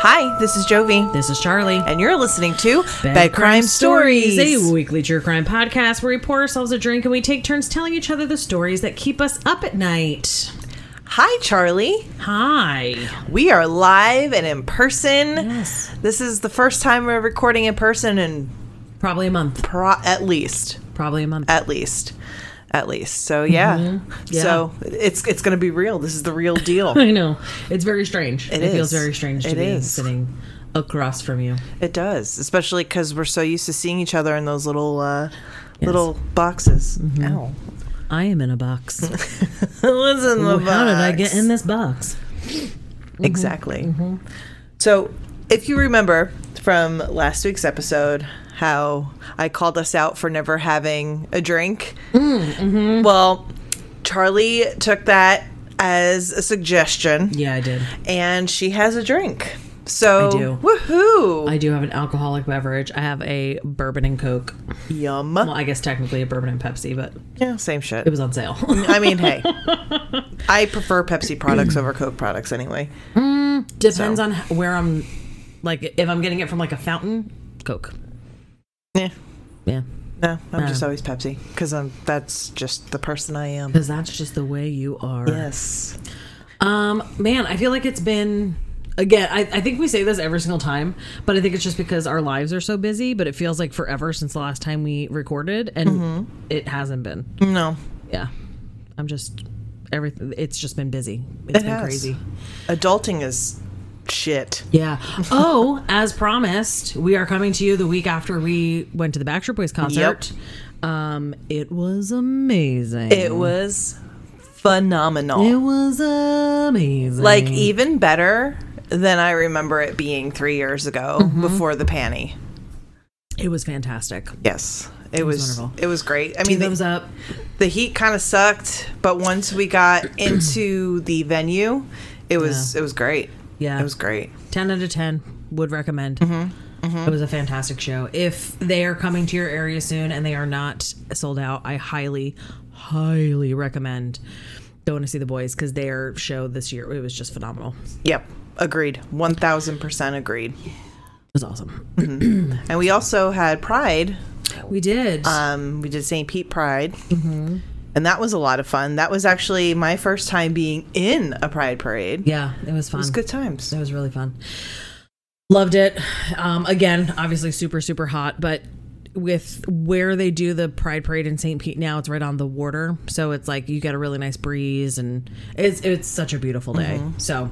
Hi, this is Jovi, This is Charlie. and you're listening to Bed, Crime, Stories. a weekly true crime podcast where we pour ourselves a drink and we take turns telling each other the stories that keep us up at night. Hi, Charlie. Hi. We are live and in person. Yes. This is the first time we're recording in person, in Probably a month. pro- at least, Probably a month. at least, at least. So yeah, Mm-hmm. Yeah. so it's it's gonna be real. This is the real deal. I know. It's very strange. It It, feels very strange to It be is. sitting across from you. it does, especially because we're so used to seeing each other in those little uh, little boxes. Mm-hmm. Ow. I am in a box. Listen, the How did I get in this box? Exactly. Mm-hmm. So, if you remember from last week's episode, how I called us out for never having a drink, Mm-hmm. well, Charlie took that as a suggestion, Yeah, I did. and she has a drink. So, I do. woohoo! I do have an alcoholic beverage. I have a bourbon and Coke. Yum. Well, I guess technically a bourbon and Pepsi, but yeah, same shit. it was on sale. I mean, hey, I prefer Pepsi products over Coke products anyway. Depends So. on where I'm. Like, if I'm getting it from like a fountain, Coke. Yeah. Yeah, No, I'm just always Pepsi because I'm that's just the person I am. because that's just the way you are. Yes. Um, man, I feel like it's been. Again, I, I think we say this every single time, but I think it's just because our lives are so busy. But it feels like forever since the last time we recorded, and Mm-hmm. it hasn't been. No. Yeah, I'm just everything. It's just been busy. It's It been has. crazy. Adulting is shit. Yeah. Oh, as promised, we are coming to you the week after we went to the Backstreet Boys concert. Um, it was amazing. It was phenomenal. It was amazing. like even better than I remember it being three years ago Mm-hmm. before the panty. it was fantastic. Yes. It, was, was wonderful. it was great. I Two mean, thumbs the, up. the heat kind of sucked, but once we got into the venue, it was it was great. Yeah. It was great. 10 out of 10 would recommend Mm-hmm. it was a fantastic show if they are coming to your area soon and they are not sold out i highly highly recommend going to see the boys because their show this year it was just phenomenal Yep. Agreed. 1000% agreed. It was awesome And we also had Pride we did Um, we did St. Pete Pride, and that was a lot of fun. That was actually my first time being in a Pride parade. yeah it was fun. it was good times. it was really fun loved it um, again obviously super super hot but with where they do the pride parade in st pete now it's right on the water so it's like you get a really nice breeze and it's it's such a beautiful day so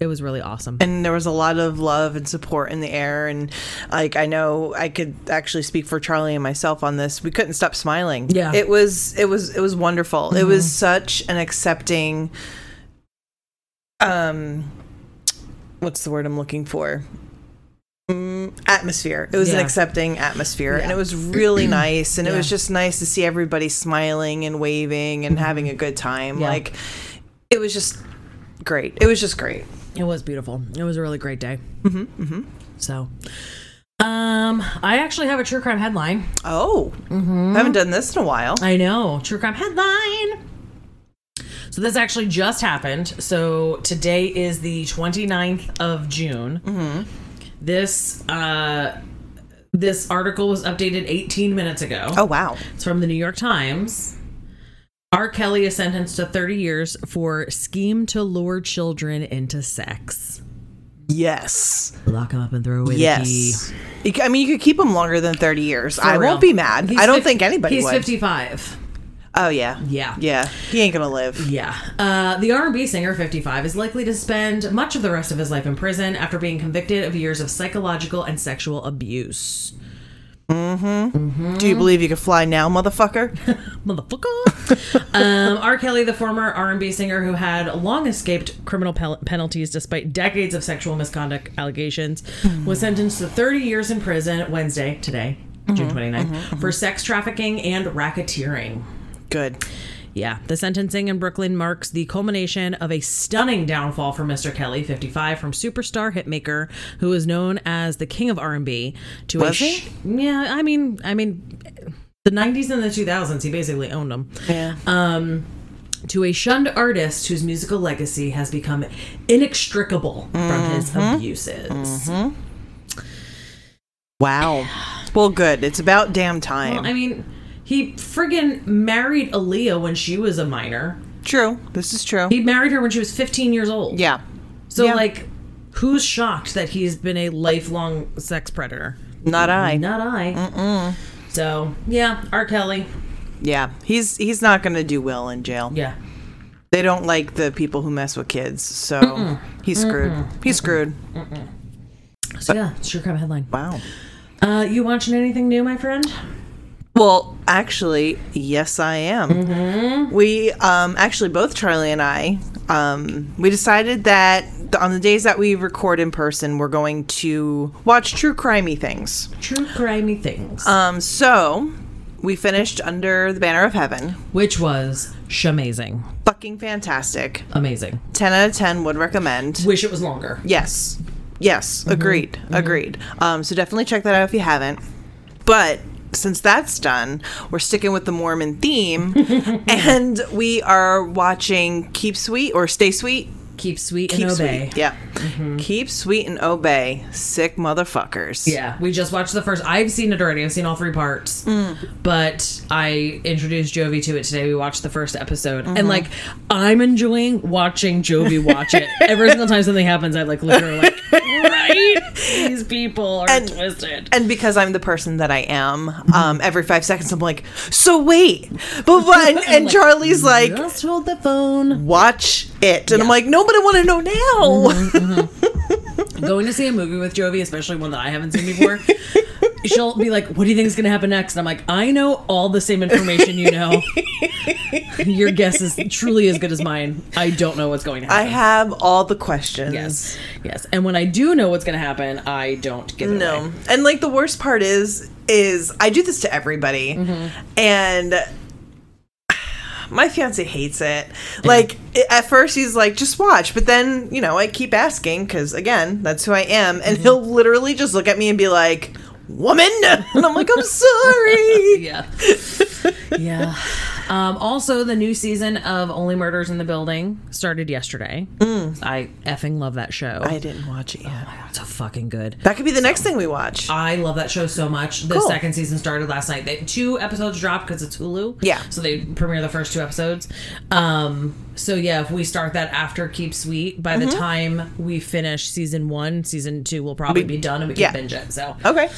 it was really awesome And there was a lot of love and support in the air, and like I know I could actually speak for Charlie and myself on this. We couldn't stop smiling. Yeah. it was it was it was wonderful. It was such an accepting. Um, what's the word I'm looking for? Mm, atmosphere. It was an accepting atmosphere, and it was really nice. And it was just nice to see everybody smiling and waving and having a good time. Yeah. Like, it was just great. It was just great. It was beautiful it was a really great day mm-hmm, so um i actually have a true crime headline Oh, I haven't done this in a while. I know. True crime headline. So this actually just happened. So today is the 29th of June. Mm-hmm. This uh this article was updated 18 minutes ago. Oh wow. It's from the New York Times. R. Kelly is sentenced to 30 years for scheme to lure children into sex. Yes. Lock him up and throw away the key. Yes. I mean, you could keep him longer than 30 years. I real. won't be mad. He's I don't fif- think anybody He's would. 55. Oh yeah. Yeah. Yeah. He ain't gonna live. Yeah. Uh, the R&B singer, 55, is likely to spend much of the rest of his life in prison after being convicted of years of psychological and sexual abuse. Mm-hmm. Do you believe you can fly now, motherfucker? Motherfucker. um, R. Kelly, the former R&B singer who had long escaped criminal pel- penalties despite decades of sexual misconduct allegations, was sentenced to 30 years in prison Wednesday, today, June mm-hmm. 29th, mm-hmm. for sex trafficking and racketeering. Good. Yeah, the sentencing in Brooklyn marks the culmination of a stunning downfall for Mr. Kelly, 55, from superstar hitmaker who is known as the king of R&B to a Was he? sh- yeah, I mean, I mean the 90s and the 2000s he basically owned them. Yeah. Um to a shunned artist whose musical legacy has become inextricable from his abuses. Wow. Well, good. It's about damn time. I mean, he friggin' married Aaliyah when she was a minor. true. This is true. He married her when she was 15 years old. yeah. So, Yeah. like, who's shocked that he's been a lifelong sex predator? Not I. Not I. So, yeah, R. Kelly. Yeah. He's he's not going to do well in jail. Yeah. They don't like the people who mess with kids. So he's screwed. He's screwed. So, yeah, it's your crime headline. Wow. Uh, you watching anything new, my friend? Well, actually, yes, I am. We um, actually both Charlie and I um, we decided that on the days that we record in person, we're going to watch true crimey things. True crimey things. Um, so we finished Under the Banner of Heaven. which was shamazing. Fucking fantastic. Amazing. Ten out of ten would recommend. Wish it was longer. Yes. Yes. Agreed. Agreed. Um, so definitely check that out if you haven't. But since that's done, we're sticking with the Mormon theme and we are watching Keep Sweet or Stay Sweet. Keep sweet Keep and obey. Sweet. Yeah. Mm-hmm. Keep Sweet and Obey. Sick motherfuckers. Yeah, we just watched the first. I've seen it already. I've seen all three parts, mm. but I introduced Jovi to it today. We watched the first episode, and mm-hmm. like I'm enjoying watching Jovi watch it. Every single time something happens, I like literally like, right? These people are And- twisted. And because I'm the person that I am, um, every five seconds I'm like, so wait, but what? And, and Charlie's like, Just hold the phone. watch it, and I'm like, no, but I want to know now. Mm-hmm, mm-hmm. Going to see a movie with Jovi, especially one that I haven't seen before. She'll be like, "What do you think is going to happen next?" And I'm like, "I know all the same information you know. Your guess is truly as good as mine. I don't know what's going to happen. I have all the questions. Yes, yes. And when I do know what's going to happen, I don't give it No. away. And like the worst part is is I do this to everybody mm-hmm. and my fiance hates it. Like at first he's like just watch, but then, you know, I keep asking cuz again, that's who I am and mm-hmm. he'll literally just look at me and be like, "Woman." And I'm like, "I'm sorry." Yeah, yeah. Um, also, the new season of Only Murders in the Building started yesterday. I effing love that show. I didn't watch it yet. it's so fucking good. That could be the next thing we watch. I love that show so much. The Cool. second season started last night. They, two episodes dropped because it's Hulu. Yeah. So they premiere the first two episodes. Um, so yeah, if we start that after Keep Sweet, by Mm-hmm. the time we finish season one, season two will probably be done and we can yeah. binge it. So Okay.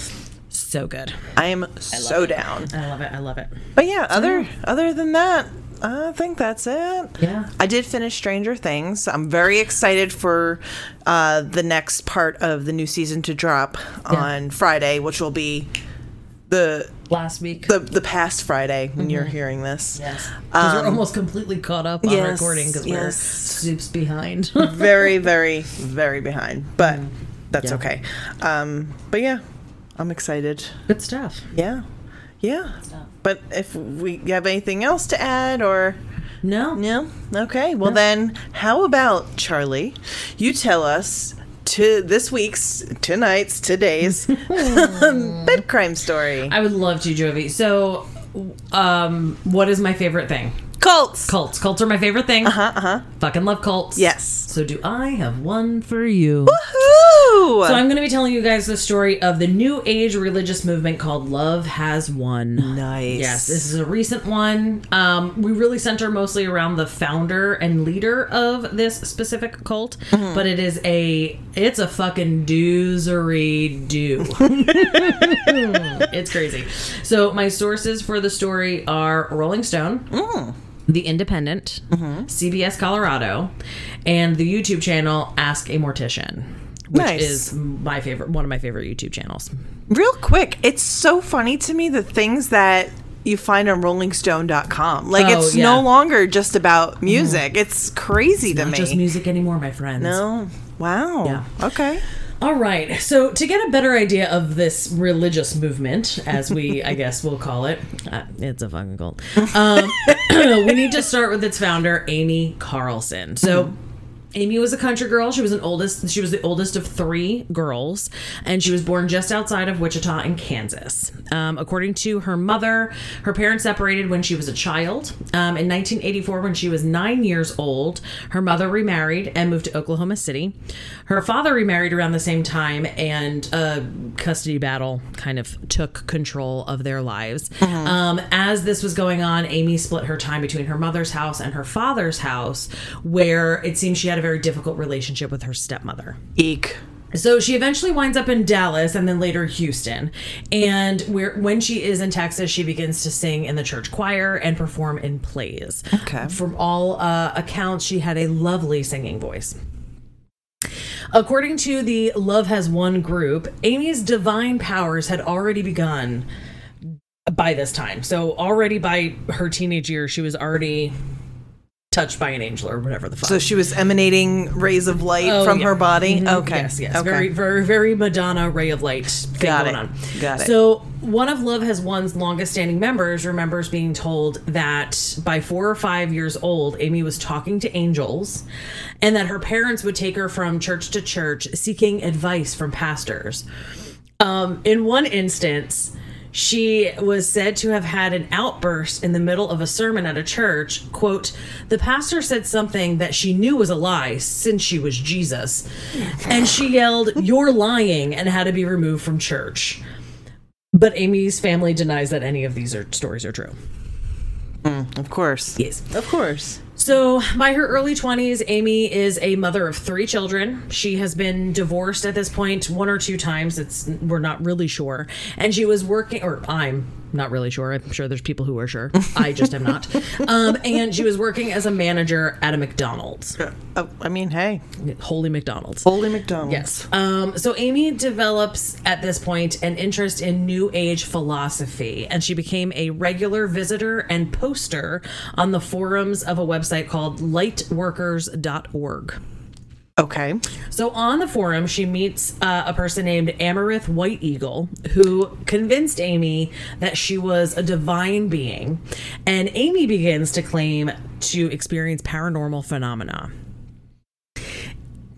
So good. I am so down. I love it. I love it. But yeah, other other than that, I think that's it. Yeah. I did finish Stranger Things. I'm very excited for uh, the next part of the new season to drop on Friday, which will be the Last week. the, the past Friday when you're hearing this. yes. Because we're almost completely caught up on Um, yes, recording because we're yes. soups behind. very, very, very behind, but that's Yeah. okay. Um, but yeah, I'm excited. good stuff. Yeah, yeah. But if we have anything else to add or. No. No. Okay. Well, then, how about Charlie? You tell us to this week's, tonight's, today's bed crime story. I would love to, Jovi. So, um, what is my favorite thing? Cults. Cults. Cults are my favorite thing. Uh huh. Uh huh. Fucking love cults. Yes. So do I have one for you? Woohoo! So I'm going to be telling you guys the story of the new age religious movement called Love Has Won. nice. Yes, this is a recent one. Um, we really center mostly around the founder and leader of this specific cult, Mm-hmm. but it is a it's a fucking doozery do. it's crazy. So my sources for the story are Rolling Stone. Mm. The Independent, Mm-hmm. CBS Colorado, and the YouTube channel Ask a Mortician, which Nice. is my favorite, one of my favorite YouTube channels. Real quick, it's so funny to me the things that you find on rollingstone.com. Like, Oh, it's yeah. Mm-hmm. no longer just about music. It's crazy to me. It's Not me. just music anymore, my friends. No. Wow. Yeah. Okay. All right. So, to get a better idea of this religious movement, as we, I guess, we'll call it, uh, it's a fucking cult. Um, we need to start with its founder, Amy Carlson. So, Amy was a country girl. She was an oldest. She was the oldest of three girls, and she was born just outside of Wichita in Kansas. Um, according to her mother, her parents separated when she was a child. Um, in 1984, when she was nine years old, her mother remarried and moved to Oklahoma City. Her father remarried around the same time, and a custody battle kind of took control of their lives. Um, as this was going on, Amy split her time between her mother's house and her father's house, where it seems she had a very difficult relationship with her stepmother. Eek. So she eventually winds up in Dallas and then later Houston. And where when she is in Texas, she begins to sing in the church choir and perform in plays. Okay. From all uh, accounts, she had a lovely singing voice. According to the Love Has Won group, Amy's divine powers had already begun by this time. So already by her teenage years, she was already touched by an angel or whatever the fuck. So she was emanating rays of light Oh, from yeah. her body. Mhm. Okay. Yes, yes. Okay. Very, very, very Madonna ray of light thing Got going it. on. Got it. So one of Love Has Won's longest standing members remembers being told that by four or five years old, Amy was talking to angels and that her parents would take her from church to church seeking advice from pastors. Um, in one instance, she was said to have had an outburst in the middle of a sermon at a church. Quote, the pastor said something that she knew was a lie since she was Jesus. And she yelled, You're lying, and had to be removed from church. But Amy's family denies that any of these are, stories are true. Mm, of course. Yes. Of course. So, by her early 20s, Amy is a mother of three children. She has been divorced at this point one or two times. It's we're not really sure. And she was working or I'm not really sure. I'm sure there's people who are sure. I just am not. Um, and she was working as a manager at a McDonald's. Oh, I mean, hey, Holy McDonald's. Holy McDonald's. Yes. Um, so Amy develops at this point an interest in New Age philosophy, and she became a regular visitor and poster on the forums of a website called lightworkers.org. Okay. So on the forum, she meets uh, a person named Amarith White Eagle, who convinced Amy that she was a divine being, and Amy begins to claim to experience paranormal phenomena.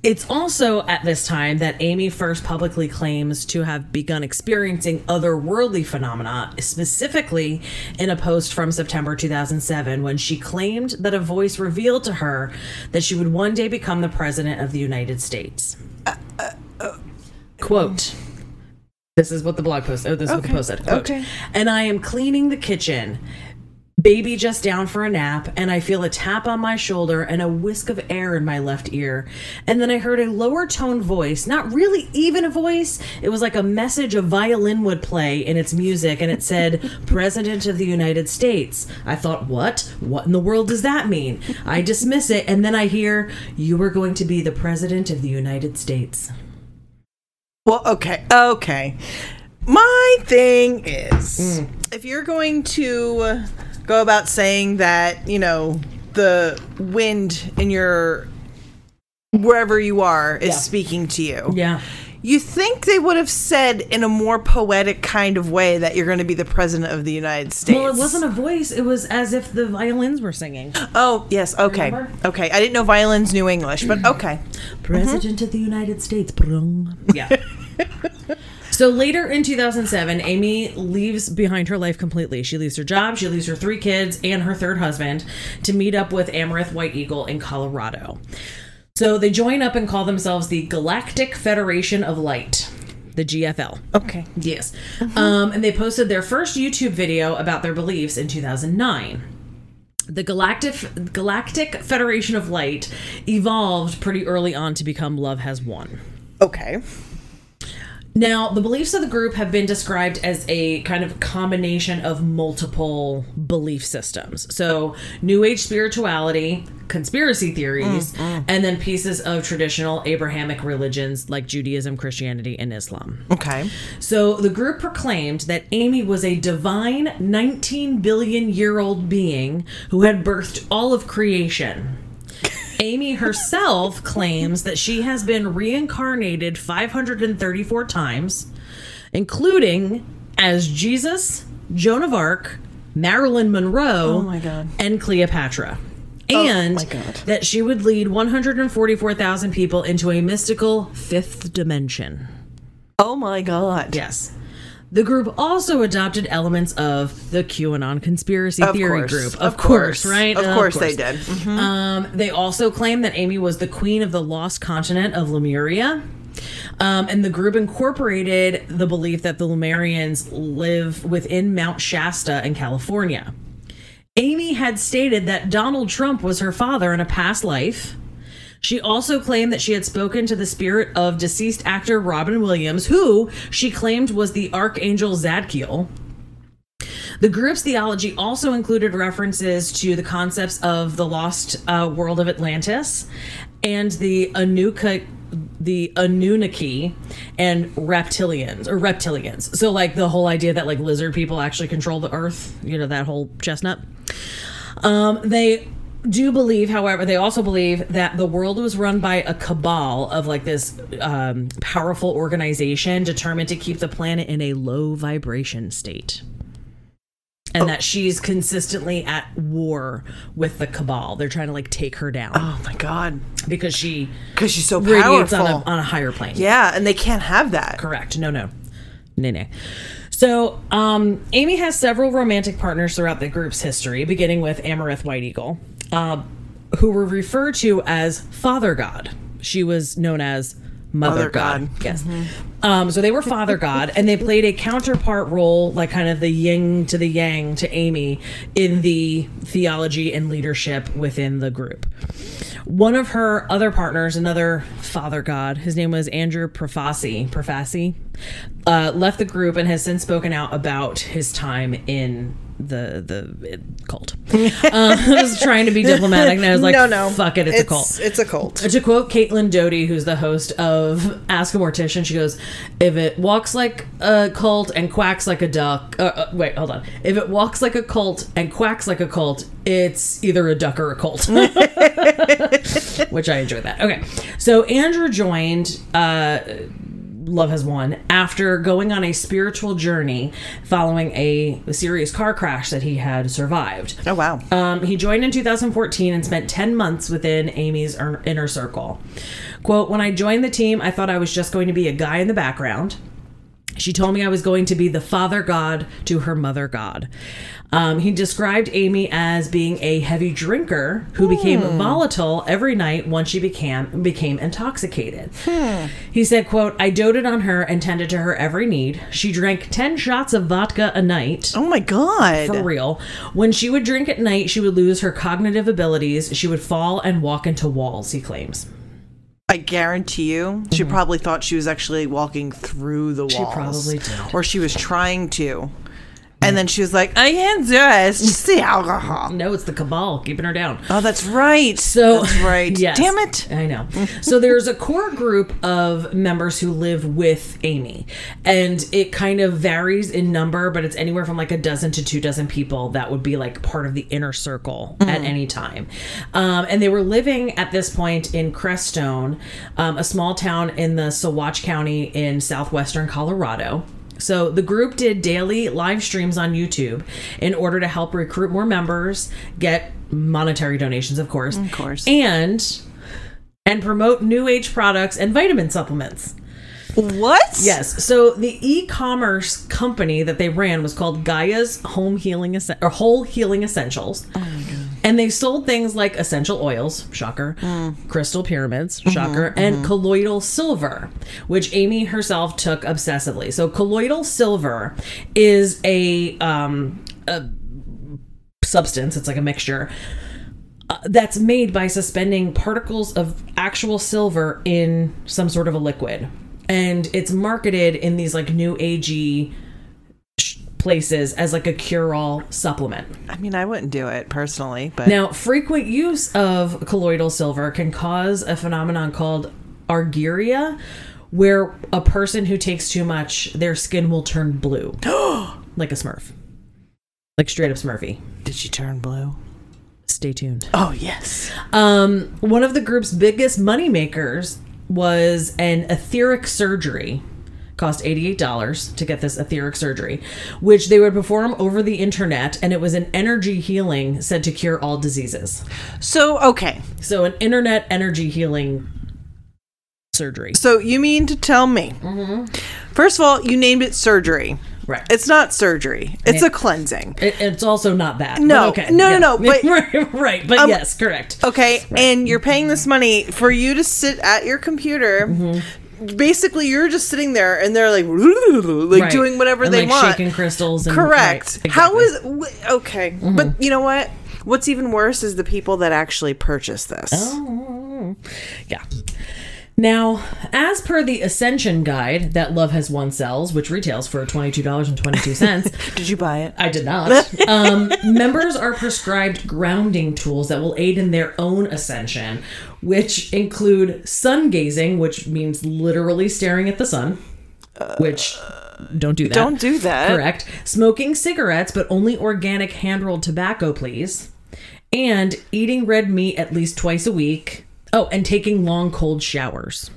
It's also at this time that Amy first publicly claims to have begun experiencing otherworldly phenomena, specifically in a post from September 2007 when she claimed that a voice revealed to her that she would one day become the president of the United States. Quote. This is what the blog post. Oh, this is what the Okay, post said. Quote, okay. And I am cleaning the kitchen. Baby just down for a nap, and I feel a tap on my shoulder and a whisk of air in my left ear. And then I heard a lower tone voice, not really even a voice. It was like a message a violin would play in its music, and it said, President of the United States. I thought, what? What in the world does that mean? I dismiss it, and then I hear, You are going to be the President of the United States. Well, okay. Okay. My thing is mm. if you're going to go about saying that, you know, the wind in your wherever you are is Yeah. speaking to you. Yeah. You think they would have said in a more poetic kind of way that you're going to be the president of the United States? Well, it wasn't a voice, it was as if the violins were singing. Oh, yes. Okay. Remember? Okay. I didn't know violins knew English, but okay. President of the United States. Brung. Mm-hmm. Yeah. so later in 2007, Amy leaves behind her life completely. She leaves her job, she leaves her three kids and her third husband to meet up with Amarith White Eagle in Colorado. So they join up and call themselves the Galactic Federation of Light, the GFL. Okay. Yes. Um, and they posted their first YouTube video about their beliefs in 2009. The Galactic Galactic Federation of Light evolved pretty early on to become Love Has Won. Okay. Now, the beliefs of the group have been described as a kind of combination of multiple belief systems. So, New Age spirituality, conspiracy theories, mm, mm. and then pieces of traditional Abrahamic religions like Judaism, Christianity, and Islam. Okay. So the group proclaimed that Amy was a divine 19 billion year old being who had birthed all of creation. Amy herself claims that she has been reincarnated 534 times, including as Jesus, Joan of Arc, Marilyn Monroe, Oh my God. and Cleopatra. Oh and my God. that she would lead 144,000 people into a mystical fifth dimension. Oh my god. Yes. The group also adopted elements of the QAnon conspiracy Of theory course. group. Of, Of course, course. right? Of Uh, course they did. Mhm. Um, they also claimed that Amy was the queen of the lost continent of Lemuria. Um, and the group incorporated the belief that the Lemurians live within Mount Shasta in California. Amy had stated that Donald Trump was her father in a past life. She also claimed that she had spoken to the spirit of deceased actor Robin Williams, who she claimed was the Archangel Zadkiel. The group's theology also included references to the concepts of the lost uh, world of Atlantis and the Anuka, the Anunnaki and reptilians or reptilians. So like the whole idea that like lizard people actually control the earth, you know, that whole chestnut. Um, they do believe, however, they also believe that the world was run by a cabal of like this um, powerful organization determined to keep the planet in a low vibration state. And that she's consistently at war with the cabal. They're trying to like take her down Oh my god. because she Because she's so radiates on powerful. a, on a higher plane. yeah, and they can't have that. Correct. No, no. No, no. So, um, Amy has several romantic partners throughout the group's history, beginning with Amarith White Eagle, uh, who were referred to as Father God. She was known as Mother, Mother God. God. Yes. Um, so they were Father God, and they played a counterpart role, like kind of the yin to the yang to Amy in the theology and leadership within the group. One of her other partners, another father god, his name was Andrew Profasi, Profasi, uh, left the group and has since spoken out about his time in the the cult. uh, I was trying to be diplomatic, and I was like, no, no. fuck it, it's, a cult." It's a cult. To quote Caitlin Doughty, who's the host of Ask a Mortician, she goes, "If it walks like a cult and quacks like a duck, uh, uh, wait, hold on. If it walks like a cult and quacks like a cult, it's either a duck or a cult." Which I enjoy that. Okay, so Andrew joined. Uh, Love Has Won after going on a spiritual journey following a serious car crash that he had survived. Oh wow. Um, he joined in 2014 and spent 10 months within Amy's er- inner circle. Quote, when I joined the team, I thought I was just going to be a guy in the background. She told me I was going to be the father god to her mother god. Um, he described Amy as being a heavy drinker who became volatile every night once she became became intoxicated. He said, "quote I doted on her and tended to her every need. She drank ten shots of vodka a night." oh my god. For real. When she would drink at night, she would lose her cognitive abilities. She would fall and walk into walls, he claims. I guarantee you, she probably thought she was actually walking through the walls. Mm-hmm. probably did. Or she was trying to. And then she was like, I can't do it. It's just the alcohol. No, it's the cabal keeping her down. Oh, that's right. So that's right. yes. Damn it. I know. so there's a core group of members who live with Amy, and it kind of varies in number, but it's anywhere from like a dozen to two dozen people that would be like part of the inner circle at any time. Um, and they were living at this point in Crestone, um, a small town in the Saguache County in southwestern Colorado. So the group did daily live streams on YouTube in order to help recruit more members, get monetary donations, of course, of course. and and promote new age products and vitamin supplements. What? Yes. So the e-commerce company that they ran was called Gaia's Home Healing Essen- or Whole Healing Essentials. Oh my god. And they sold things like essential oils, shocker, crystal pyramids, shocker, and colloidal silver, which Amy herself took obsessively. So colloidal silver is a um a substance, it's like a mixture uh, that's made by suspending particles of actual silver in some sort of a liquid. And it's marketed in these like new agey places as like a cure-all supplement. I mean, I wouldn't do it personally, but Now, frequent use of colloidal silver can cause a phenomenon called argyria, where a person who takes too much, their skin will turn blue, like a Smurf, like straight up Smurfy. did she turn blue? Stay tuned. Oh, yes. Um, one of the group's biggest money makers was an etheric surgery cost $88 to get this etheric surgery, which they would perform over the internet, and it was an energy healing said to cure all diseases. So, okay. So, an internet energy healing surgery. So, you mean to tell me, first of all, you named it surgery. Right. It's not surgery, it's a cleansing. It, it's also not that. No, okay. no, no, no, but- right, right, but Um, yes, correct. Okay, and you're paying this money for you to sit at your computer. Basically, you're just sitting there, and they're like, like Right. doing whatever And, they like, want. shaking crystals. And, Correct. right, How exactly. Mm-hmm. okay? But you know what? What's even worse is the people that actually purchase this. Oh. Yeah. Now, as per the Ascension Guide that Love Has Won sells, which retails for $22.22, Did you buy it? I did not. Um, members are prescribed grounding tools that will aid in their own ascension, which include sun gazing, which means literally staring at the sun, which don't do that. Don't do that. Correct. Smoking cigarettes, but only organic hand rolled tobacco, please. And eating red meat at least twice a week. Oh, and taking long cold showers.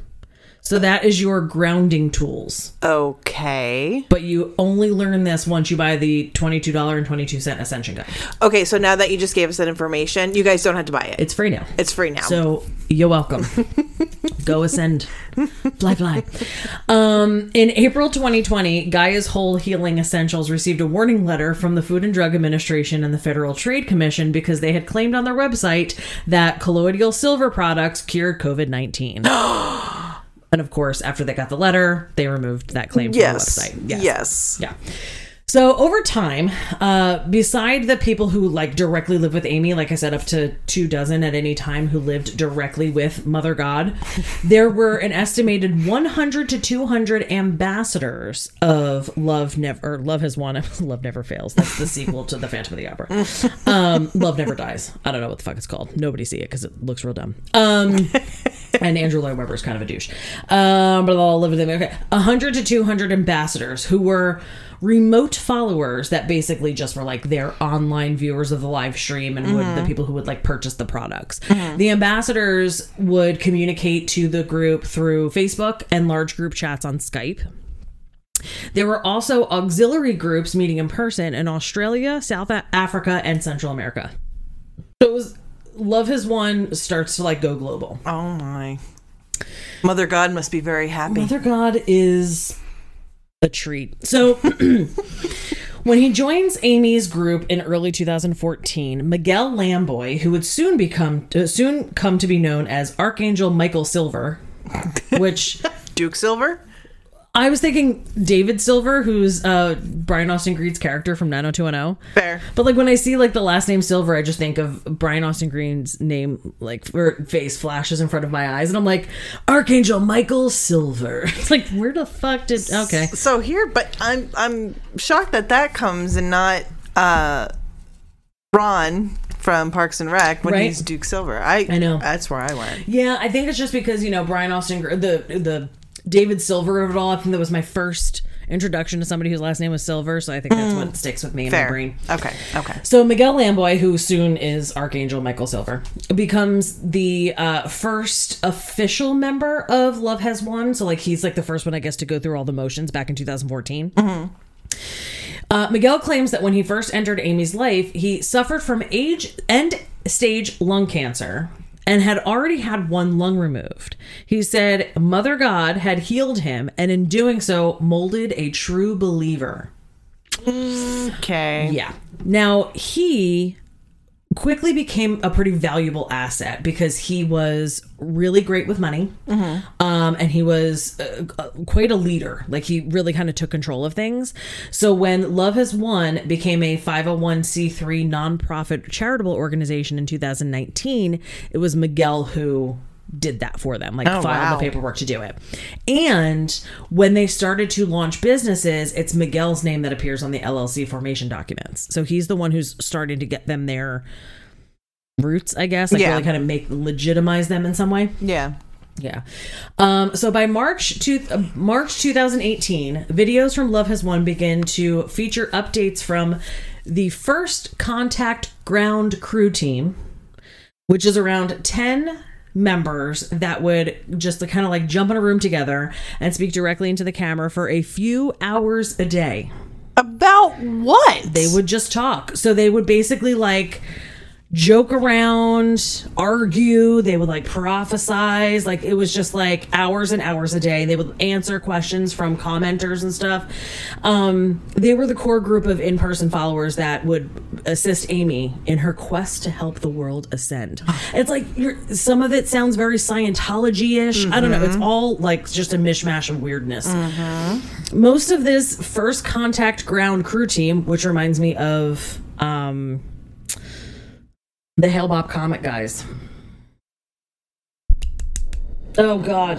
So that is your grounding tools. Okay. But you only learn this once you buy the $22.22 Ascension Guide. Okay, so now that you just gave us that information, you guys don't have to buy it. It's free now. It's free now. So you're welcome. Go ascend. Fly, fly. Um, in April 2020, Gaia's Whole Healing Essentials received a warning letter from the Food and Drug Administration and the Federal Trade Commission because they had claimed on their website that colloidal silver products cured COVID 19. and of course, after they got the letter, they removed that claim from yes. the website. yes. Yes. Yeah. So over time, uh, beside the people who like directly live with Amy, like I said, up to two dozen at any time who lived directly with Mother God, there were an estimated 100 to 200 ambassadors of Love Never, or Love Has Won, Love Never Fails. That's the sequel to The Phantom of the Opera. Um, Love Never Dies. I don't know what the fuck it's called. Nobody see it because it looks real dumb. Um, and Andrew Lloyd Webber is kind of a douche. Um, but I'll live with him. Okay, hundred to two hundred ambassadors who were remote followers that basically just were like their online viewers of the live stream and would the people who would like purchase the products. The ambassadors would communicate to the group through Facebook and large group chats on Skype. There were also auxiliary groups meeting in person in Australia, South Africa, and Central America. So it was Love Has Won starts to like go global. Oh my. Mother God must be very happy. Mother God is a treat. So when he joins Amy's group in early 2014, Miguel Lamboy, who would soon become uh, soon come to be known as Archangel Michael Silver, which Duke Silver? I was thinking David Silver, who's uh, Brian Austin Green's character from 90210. Fair. But like when I see like the last name Silver, I just think of Brian Austin Green's name, like or face flashes in front of my eyes, and I'm like Archangel Michael Silver. It's like where the fuck did? Okay, So here, but I'm I'm shocked that that comes and not uh Ron from Parks and Rec when Right. he's Duke Silver. I I know. that's where I went. yeah, I think it's just because you know Brian Austin, the the David Silver of it all. I think that was my first introduction to somebody whose last name was Silver, so I think that's what sticks with me in my brain. Okay. Okay. So Miguel Lamboy, who soon is Archangel Michael Silver, becomes the uh, first official member of Love Has Won. So like he's like the first one, I guess, to go through all the motions back in 2014. Uh, Miguel claims that when he first entered Amy's life, he suffered from age end stage lung cancer and had already had one lung removed. He said Mother God had healed him, and in doing so, molded a true believer. Okay. Yeah. Now he quickly became a pretty valuable asset because he was really great with money, um, and he was uh, uh, quite a leader. Like he really kind of took control of things. So when Love Has Won became a 501c3 nonprofit charitable organization in 2019, it was Miguel who did that for them, like Oh, filed wow. the paperwork to do it. And when they started to launch businesses, it's Miguel's name that appears on the LLC formation documents. So he's the one who's starting to get them their roots, I guess, like Yeah. really kind of make legitimize them in some way. Yeah. Yeah. Um, so by March two, uh, March 2018, videos from Love Has Won begin to feature updates from the first contact ground crew team, which is around 10 members that would just kind of like jump in a room together and speak directly into the camera for a few hours a day. About what? They would just talk. So they would basically like joke around, argue, they would like prophesize. Like it was just like hours and hours a day. They would answer questions from commenters and stuff. Um, they were the core group of in person followers that would assist Amy in her quest to help the world ascend. It's like you're, some of it sounds very Scientology ish. I don't know. It's all like just a mishmash of weirdness. Most of this first contact ground crew team, which reminds me of. Um, the Hale-Bopp comic guys. Oh God,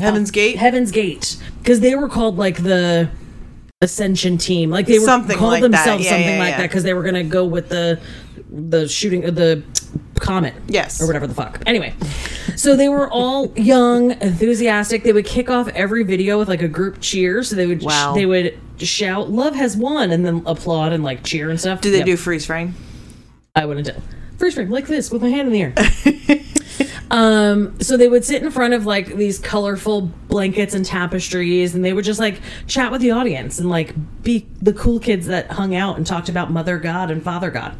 Heaven's uh, Gate. Heaven's Gate, because they were called like the Ascension Team, like they were Something called like that. themselves Yeah, something yeah, like yeah. that because they were gonna go with the the shooting uh, the comet, Yes. or whatever the fuck. Anyway, so they were all young, enthusiastic. They would kick off every video with like a group cheer. So they would Wow. they would shout "Love has won" and then applaud and like cheer and stuff. Do they Yep. do freeze frame? I wouldn't do. First frame like this with my hand in the air. um, so they would sit in front of like these colorful blankets and tapestries, and they would just like chat with the audience and like be the cool kids that hung out and talked about Mother God and Father God.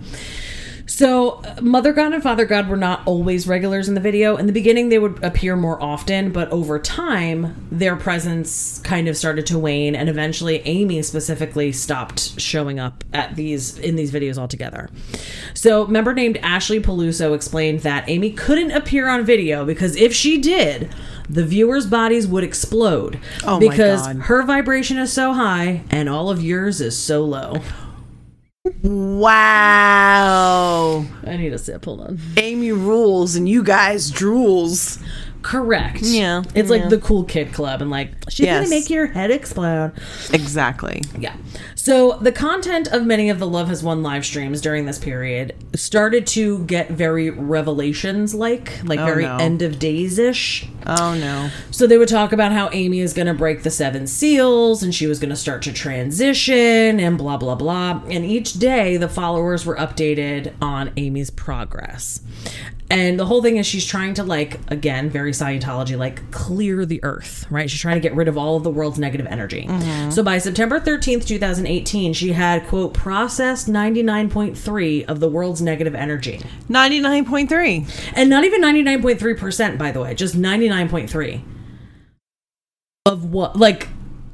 So, uh, Mother God and Father God were not always regulars in the video. In the beginning, they would appear more often, but over time, their presence kind of started to wane, and eventually, Amy specifically stopped showing up at these in these videos altogether. So, a member named Ashley Peluso explained that Amy couldn't appear on video because if she did, the viewers' bodies would explode Oh my because her vibration is so high and all of yours is so low. Wow. I need a sip. Hold on. Amy rules and you guys drools. Correct. Yeah, It's yeah. like the cool kid club and like she's Yes. gonna make your head explode. Exactly. Yeah. So the content of many of the Love Has Won live streams during this period started to get very revelations like, like very no. end of days ish. Oh no. So they would talk about how Amy is going to break the seven seals and she was going to start to transition and blah, blah, blah. And each day the followers were updated on Amy's progress. And the whole thing is she's trying to, like, again, very Scientology, like clear the earth, right? She's trying to get rid of all of the world's negative energy. Mm-hmm. So by September 13th, 2018, she had, quote, processed 99.3 of the world's negative energy. 99.3. And not even 99.3%, by the way, just 99.3. Of what? Like,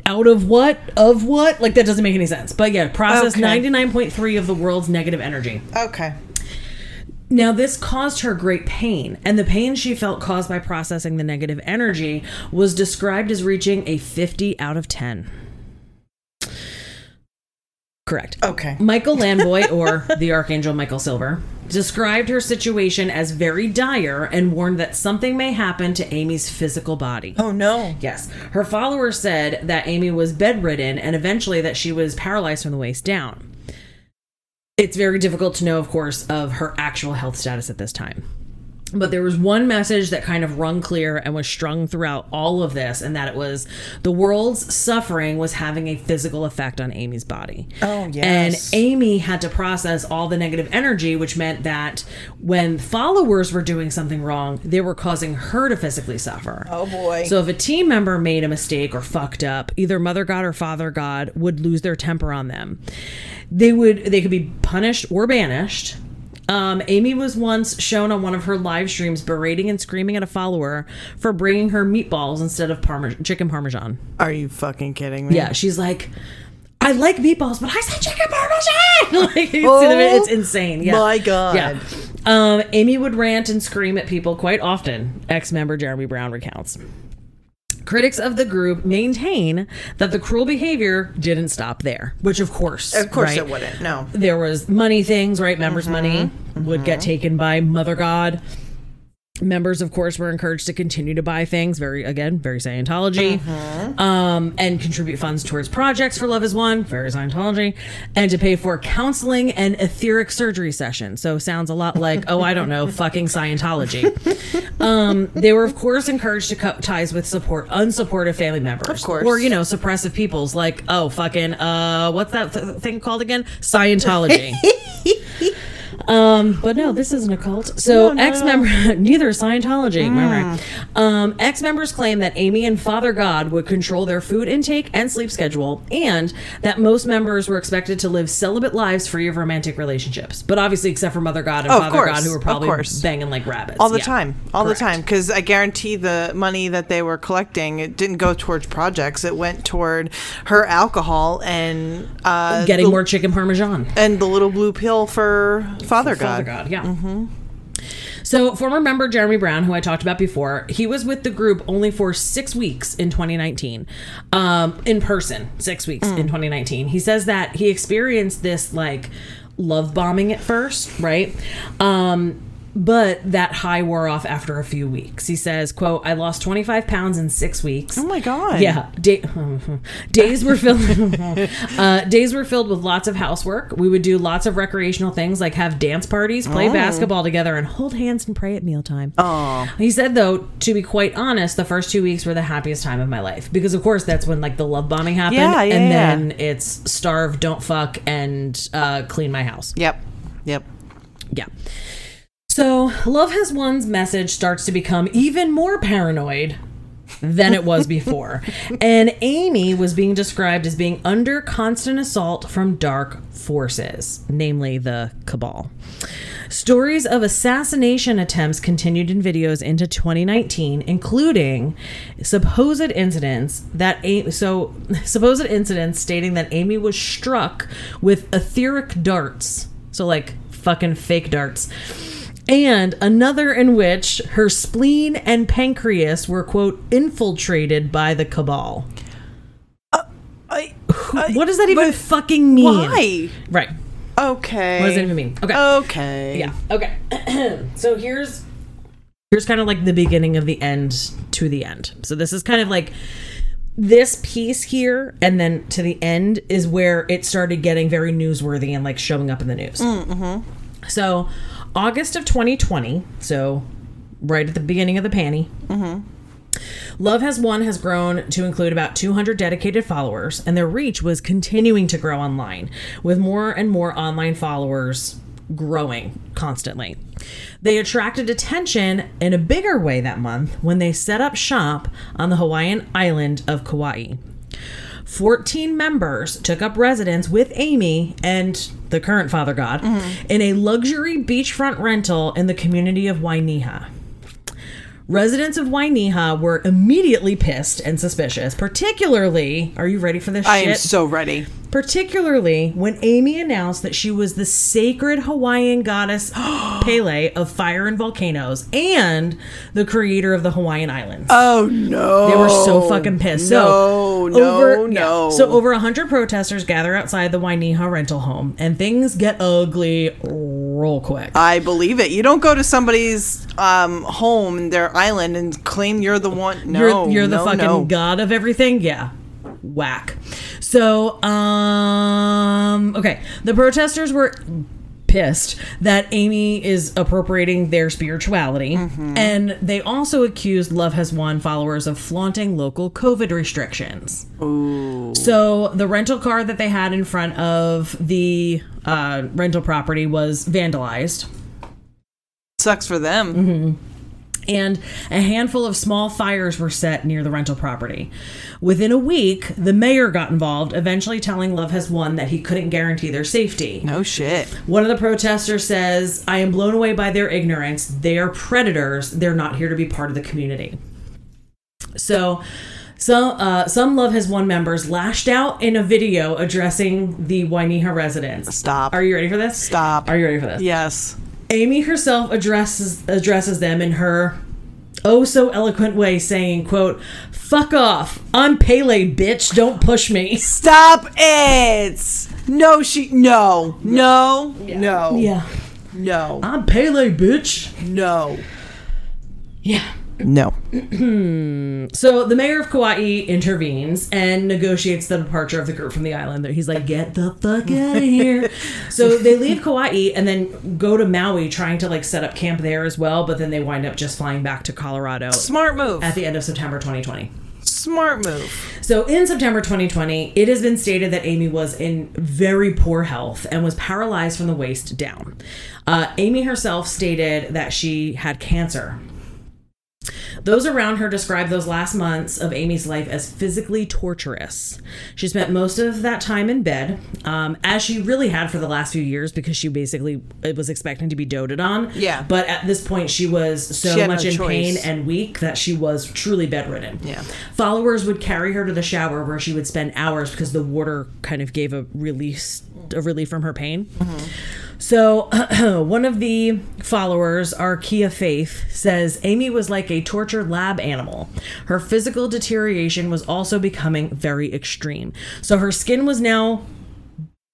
out of what? Of what? Like, that doesn't make any sense. But yeah, process Okay. 99.3 of the world's negative energy. Okay. Now, this caused her great pain, and the pain she felt caused by processing the negative energy was described as reaching a 50 out of 10. Correct. Okay. Michael Lamboy, or the Archangel Michael Silver, described her situation as very dire and warned that something may happen to Amy's physical body. Oh no. Yes. Her followers said that Amy was bedridden and eventually that she was paralyzed from the waist down. It's very difficult to know, of course, of her actual health status at this time. But there was one message that kind of rung clear and was strung throughout all of this, and that it was the world's suffering was having a physical effect on Amy's body. Oh, yes. And. Amy had to process all the negative energy, which meant that when followers were doing something wrong, they were causing her to physically suffer. Oh boy. So if a team member made a mistake or fucked up, either Mother God or Father God would lose their temper on them. They would they could be punished or banished. Um, Amy was once shown on one of her live streams berating and screaming at a follower for bringing her meatballs instead of parme- chicken parmesan. Are you fucking kidding me? Yeah, she's like, I like meatballs, but I said chicken parmesan. like, you can see the it's insane. Yeah. Oh my God. Yeah. Um, Amy would rant and scream at people quite often. Ex-member Jeremy Brown recounts. Critics of the group maintain that the cruel behavior didn't stop there, which of course, Of course right? it wouldn't. No. there was money things, right? Members' money mm-hmm. would get mm-hmm. taken by Mother God. Members, of course, were encouraged to continue to buy things. Very, again, very Scientology, um, and contribute funds towards projects for Love Is One, very Scientology, and to pay for counseling and etheric surgery sessions. So sounds a lot like, oh, I don't know, fucking Scientology. Um, they were, of course, encouraged to cut ties with support unsupportive family members, Of course. or you know, suppressive peoples like, oh, fucking, uh, what's that th- thing called again? Scientology. Um, but no, this isn't a cult. So No, no, ex member, neither Scientology. right? Um, ex members claim that Amy and Father God would control their food intake and sleep schedule, and that most members were expected to live celibate lives free of romantic relationships. But obviously, except for Mother God and Oh, Father course, God, who were probably banging like rabbits all the Yeah. time all Correct. the time because i guarantee the money that they were collecting it didn't go towards projects it went toward her alcohol and uh Getting the- more chicken parmesan. and the little blue pill for father god, Father God, yeah. So, former member Jeremy Brown, who I talked about before, he was with the group only for six weeks in 2019, um, in person, six weeks in 2019. He says that he experienced this like love bombing at first, right? Um, but that high wore off after a few weeks. He says, "quote I lost 25 pounds in six weeks. oh my god Yeah, day, days were filled. uh, days were filled with lots of housework. We would do lots of recreational things like have dance parties, play basketball together, and hold hands and pray at mealtime. oh He said, though, to be quite honest, the first two weeks were the happiest time of my life because, of course, that's when like the love bombing happened, Yeah, yeah, and yeah. then it's starve, don't fuck, and uh, clean my house. yep yep Yeah. So, Love Has Won's message starts to become even more paranoid than it was before. and Amy was being described as being under constant assault from dark forces, namely the Cabal. Stories of assassination attempts continued in videos into 2019, including supposed incidents that A- so supposed incidents stating that Amy was struck with etheric darts, so like fucking fake darts, and another in which her spleen and pancreas were quote infiltrated by the cabal. Uh, I, What does that even fucking mean? why Right. okay What does it even mean? Okay. okay Yeah. Okay. so here's here's kind of like the beginning of the end to the end. So this is kind of like this piece here and then to the end is where it started getting very newsworthy and like showing up in the news. Mm-hmm. So August of 2020, so right at the beginning of the panty. Mm-hmm. Love Has Won has grown to include about 200 dedicated followers, and their reach was continuing to grow online, with more and more online followers growing constantly. They attracted attention in a bigger way that month when they set up shop on the Hawaiian island of Kauai. 14 members took up residence with Amy and the current Father God mm-hmm. in a luxury beachfront rental in the community of Wainiha. Residents of Wainiha were immediately pissed and suspicious, particularly, are you ready for this shit? i shit? am so ready particularly when Amy announced that she was the sacred Hawaiian goddess Pele of fire and volcanoes and the creator of the Hawaiian Islands. oh no They were so fucking pissed. no so no over, no So over hundred protesters gather outside the Wainiha rental home, and things get ugly real quick. I believe it. You don't go to somebody's um, home, in their island, and claim you're the one. No, you're, you're the no, fucking no. god of everything. Yeah, whack. So, um, okay, the protesters were pissed that Amy is appropriating their spirituality, Mm-hmm. and they also accused Love Has Won followers of flaunting local COVID restrictions. Ooh. So the rental car that they had in front of the uh, rental property was vandalized. Sucks for them. Mm-hmm. And a handful of small fires were set near the rental property. Within a week, the mayor got involved, eventually telling Love Has Won that he couldn't guarantee their safety. No shit. One of the protesters says, I am blown away by their ignorance. They are predators. They're not here to be part of the community. So, so uh, some Love Has Won members lashed out in a video addressing the Wainiha residents. Stop. Are you ready for this? Stop. Are you ready for this? Yes. Amy herself addresses addresses them in her oh so eloquent way, saying, "quote Fuck off! I'm Pele, bitch. Don't push me." Stop it. No, she. No. No. No. Yeah, No. I'm Pele, bitch. No. Yeah. No. So the mayor of Kauai intervenes and negotiates the departure of the group from the island. He's like, "Get the fuck out of here!" so they leave Kauai and then go to Maui, trying to like set up camp there as well. But then they wind up just flying back to Colorado Smart move. at the end of September 2020. Smart move. So in September 2020, it has been stated that Amy was in very poor health and was paralyzed from the waist down. Uh, Amy herself stated that she had cancer. Those around her described those last months of Amy's life as physically torturous. She spent most of that time in bed, um, as she really had for the last few years, because she basically it was expecting to be doted on. Yeah. But at this point, she was so She much no in pain and weak that she was truly bedridden. Yeah. Followers would carry her to the shower where she would spend hours because the water kind of gave a release, a relief from her pain. So, one of the followers, Arkia Faith, says Amy was like a tortured lab animal. Her physical deterioration was also becoming very extreme. So, her skin was now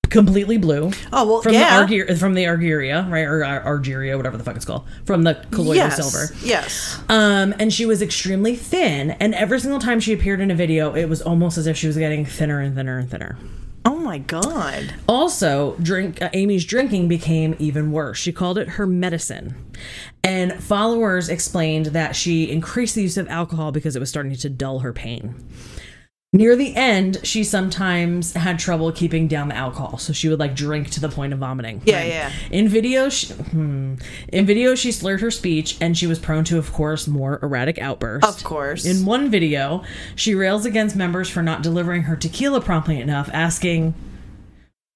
completely blue. Oh, well, from yeah. the Argyr- from the Argyria, right, or Ar- Argyria, whatever the fuck it's called, from the colloidal yes. silver. Yes. Um, and she was extremely thin, and every single time she appeared in a video, it was almost as if she was getting thinner and thinner and thinner. Oh my god. Also, drink uh, Amy's drinking became even worse. She called it her medicine. And followers explained that she increased the use of alcohol because it was starting to dull her pain. Near the end, she sometimes had trouble keeping down the alcohol, so she would like drink to the point of vomiting. Yeah, yeah. In video, she, hmm, in video, she slurred her speech, and she was prone to, of course, more erratic outbursts. Of course. In one video, she rails against members for not delivering her tequila promptly enough, asking,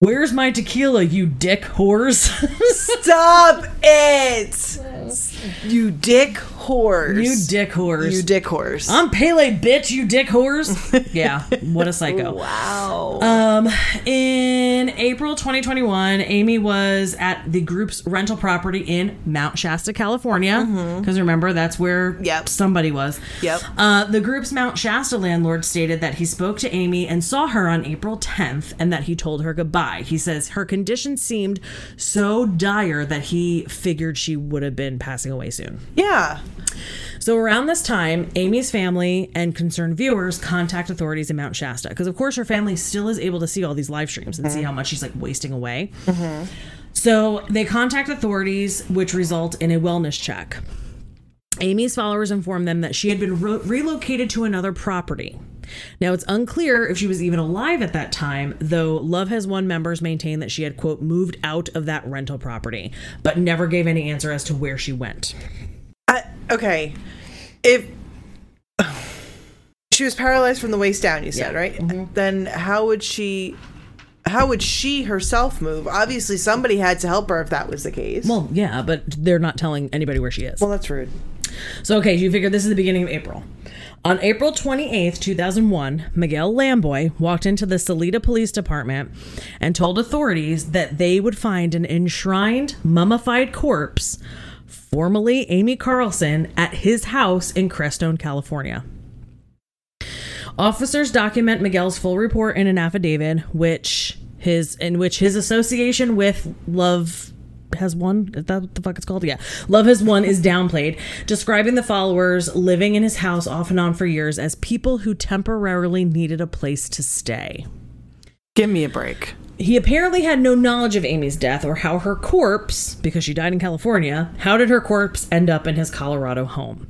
Where's my tequila, you dick whores? Stop it. You dick whores. you dick whores. You dick whores. I'm Pele, bitch, you dick whores. yeah, what a psycho. wow. Um, in April 2021, Amy was at the group's rental property in Mount Shasta, California. Because remember, that's where Yep. somebody was. Yep. Uh, the group's Mount Shasta landlord stated that he spoke to Amy and saw her on April 10th and that he told her goodbye. He says her condition seemed so dire that he figured she would have been passing away soon. yeah. So around this time, Amy's family and concerned viewers contact authorities in Mount Shasta because, of course, her family still is able to see all these live streams and see mm-hmm. how much she's like wasting away. Mm-hmm. So they contact authorities, which result in a wellness check. Amy's followers informed them that she had been ro- relocated to another property. Now, it's unclear if she was even alive at that time, though Love Has Won members maintain that she had, quote, moved out of that rental property, but never gave any answer as to where she went. Okay. If she was paralyzed from the waist down, you said, Yeah. Mm-hmm. right? Then how would she how would she herself move? Obviously somebody had to help her if that was the case. Well, yeah, but they're not telling anybody where she is. well that's rude. So, okay, you figure this is the beginning of April. On April 28th, 2001, Miguel Lamboy walked into the Salida Police Department and told authorities that they would find an enshrined, mummified corpse, formerly Amy Carlson, at his house in Crestone, California. Officers document Miguel's full report in an affidavit, which his in which his association with Love has won. Is that the fuck it's called? Yeah, Love has won is downplayed, describing the followers living in his house off and on for years as people who temporarily needed a place to stay. Give me a break. He apparently had no knowledge of Amy's death or how her corpse, because she died in California, how did her corpse end up in his Colorado home?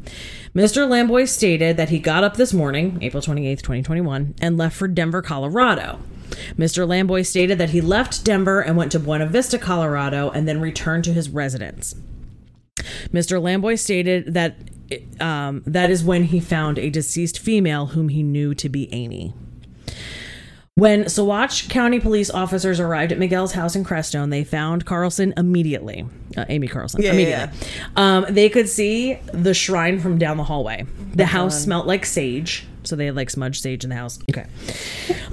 Mr. Lamboy stated that he got up this morning, April 28th, 2021, and left for Denver, Colorado. Mr. Lamboy stated that he left Denver and went to Buena Vista, Colorado, and then returned to his residence. Mr. Lamboy stated that um, that is when he found a deceased female whom he knew to be Amy. When Saguache County police officers arrived at Miguel's house in Crestone, they found Carlson immediately. Uh, Amy Carlson. Yeah, immediately. Um, they could see the shrine from down the hallway. The house smelt like sage. So they had like smudged sage in the house. Okay.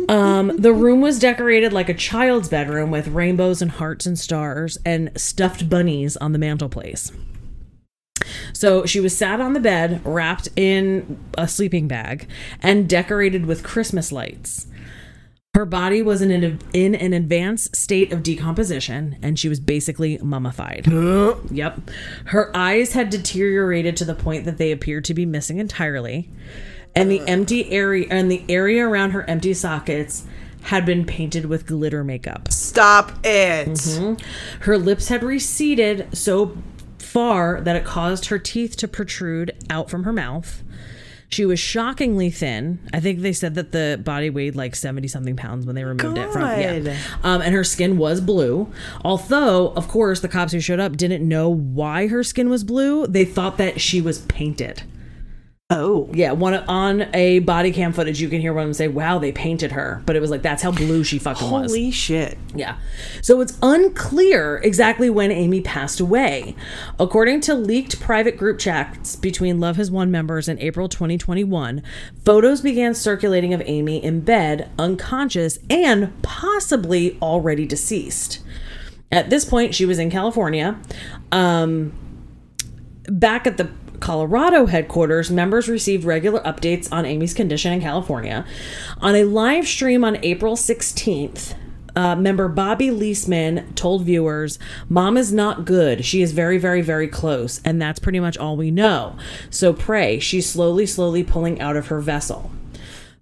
Um, the room was decorated like a child's bedroom with rainbows and hearts and stars and stuffed bunnies on the mantelpiece. So she was sat on the bed, wrapped in a sleeping bag, and decorated with Christmas lights. Her body was in an, in an advanced state of decomposition, and she was basically mummified. yep. Her eyes had deteriorated to the point that they appeared to be missing entirely, and the empty area and the area around her empty sockets had been painted with glitter makeup. Stop it. Mm-hmm. Her lips had receded so far that it caused her teeth to protrude out from her mouth. She was shockingly thin. I think they said that the body weighed like 70 something pounds when they removed it from yeah. God. Um, and her skin was blue. Although, of course, the cops who showed up didn't know why her skin was blue. They thought that she was painted. Oh. Yeah, one on a body cam footage, you can hear one of them say, "Wow, they painted her," but it was like that's how blue she fucking was. Holy shit. Yeah. So it's unclear exactly when Amy passed away. According to leaked private group chats between Love Has Won members in April 2021, photos began circulating of Amy in bed, unconscious, and possibly already deceased. At this point, she was in California. Um, back at the Colorado headquarters, members received regular updates on Amy's condition in California. On a live stream on April 16th, uh, member Bobby Leisman told viewers, Mom is not good. She is very, very, very close. And that's pretty much all we know. So pray. She's slowly, slowly pulling out of her vessel.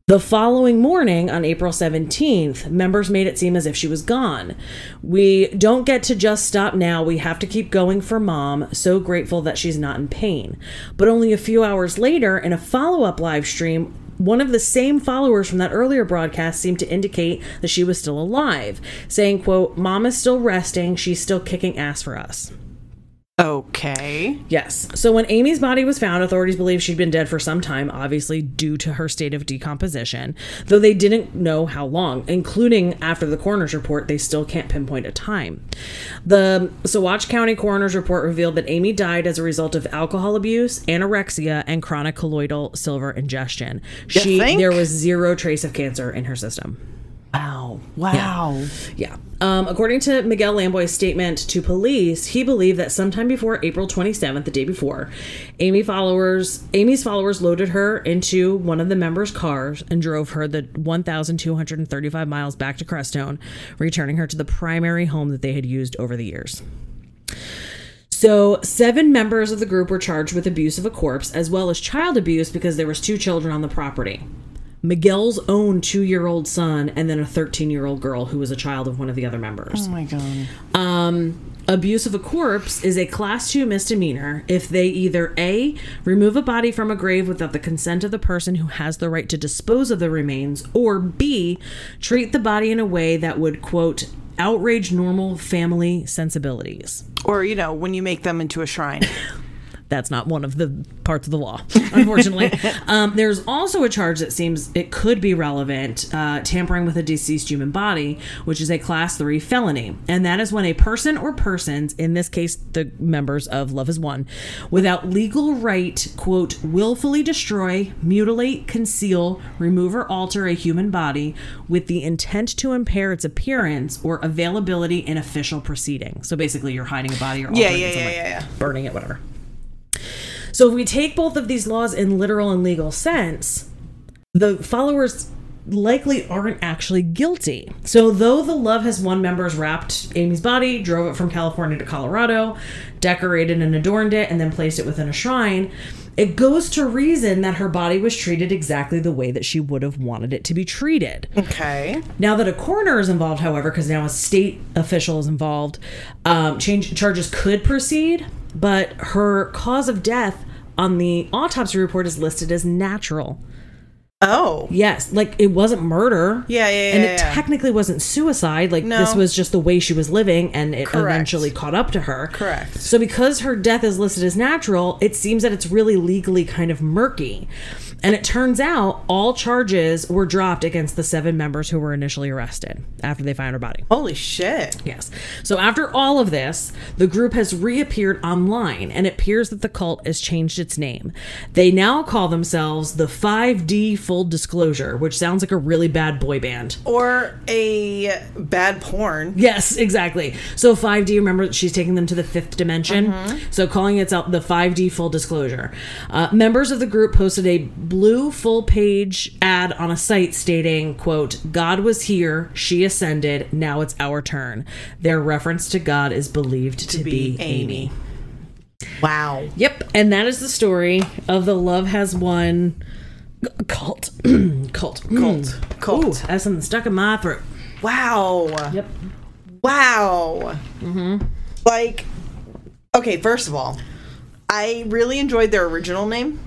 The following morning, on April 17th, members made it seem as if she was gone. We don't get to just stop now. We have to keep going for mom. So grateful that she's not in pain. But only a few hours later, in a follow up live stream, one of the same followers from that earlier broadcast seemed to indicate that she was still alive, saying, quote, Mom is still resting. She's still kicking ass for us. Okay. Yes. So when Amy's body was found, authorities believe she'd been dead for some time, obviously due to her state of decomposition, though they didn't know how long, including after the coroner's report, they still can't pinpoint a time. The Saguache County coroner's report revealed that Amy died as a result of alcohol abuse, anorexia, and chronic colloidal silver ingestion. she think? there was zero trace of cancer in her system. Wow. Wow. Yeah. Um, according to Miguel Lamboy's statement to police, he believed that sometime before April 27th, the day before, Amy followers, Amy's followers loaded her into one of the members' cars and drove her the 1,235 miles back to Crestone, returning her to the primary home that they had used over the years. So, seven members of the group were charged with abuse of a corpse as well as child abuse because there was two children on the property. Miguel's own two-year-old son and then a 13-year-old girl who was a child of one of the other members. Oh my god. Um, abuse of a corpse is a class 2 misdemeanor if they either A, remove a body from a grave without the consent of the person who has the right to dispose of the remains, or B, treat the body in a way that would, quote, outrage normal family sensibilities. Or, you know, when you make them into a shrine. That's not one of the parts of the law, unfortunately. um, there's also a charge that seems it could be relevant uh, tampering with a deceased human body, which is a class three felony. And that is when a person or persons, in this case, the members of Love is One, without legal right, quote, willfully destroy, mutilate, conceal, remove, or alter a human body with the intent to impair its appearance or availability in official proceeding. So basically, you're hiding a body or Yeah, altering yeah, it yeah, yeah, yeah. burning it, whatever. So if we take both of these laws in literal and legal sense, the followers likely aren't actually guilty. So though the Love Has Won members wrapped Amy's body, drove it from California to Colorado, decorated and adorned it, and then placed it within a shrine, it goes to reason that her body was treated exactly the way that she would have wanted it to be treated. Okay. Now that a coroner is involved, however, because now a state official is involved, um, change charges could proceed, but her cause of death on the autopsy report is listed as natural. Oh. Yes, like it wasn't murder. Yeah, yeah, and it yeah. technically wasn't suicide. Like No. this was just the way she was living, and it Correct. eventually caught up to her. Correct. So because her death is listed as natural, it seems that it's really legally kind of murky. And it turns out all charges were dropped against the seven members who were initially arrested after they found her body. Holy shit. Yes. So after all of this, the group has reappeared online and it appears that the cult has changed its name. They now call themselves the 5D Full Disclosure, which sounds like a really bad boy band. Or a bad porn. Yes, exactly. So 5D, remember she's taking them to the fifth dimension. So calling it the 5D full disclosure. Uh, members of the group posted a blue full page ad on a site stating, quote, God was here, she ascended, now it's our turn. Their reference to God is believed to, be, be Amy. Amy. Wow. Yep, and that is the story of the Love Has Won cult. cult. Cult. Cult. Ooh, that's something stuck in my throat. Wow. Yep. Wow. Mm-hmm. Like, okay, first of all, I really enjoyed their original name.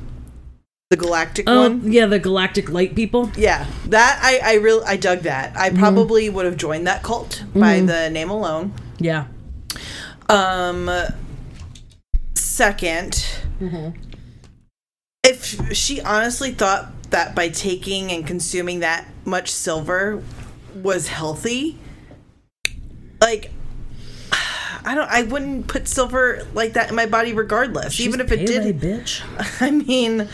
the galactic Oh, one. yeah, the galactic light people. Yeah, that I I really I dug that. I probably would have joined that cult by the name alone. Yeah. Um, second, if she honestly thought that by taking and consuming that much silver was healthy, like. I don't. I wouldn't put silver like that in my body, regardless. even if it did. bitch. I mean,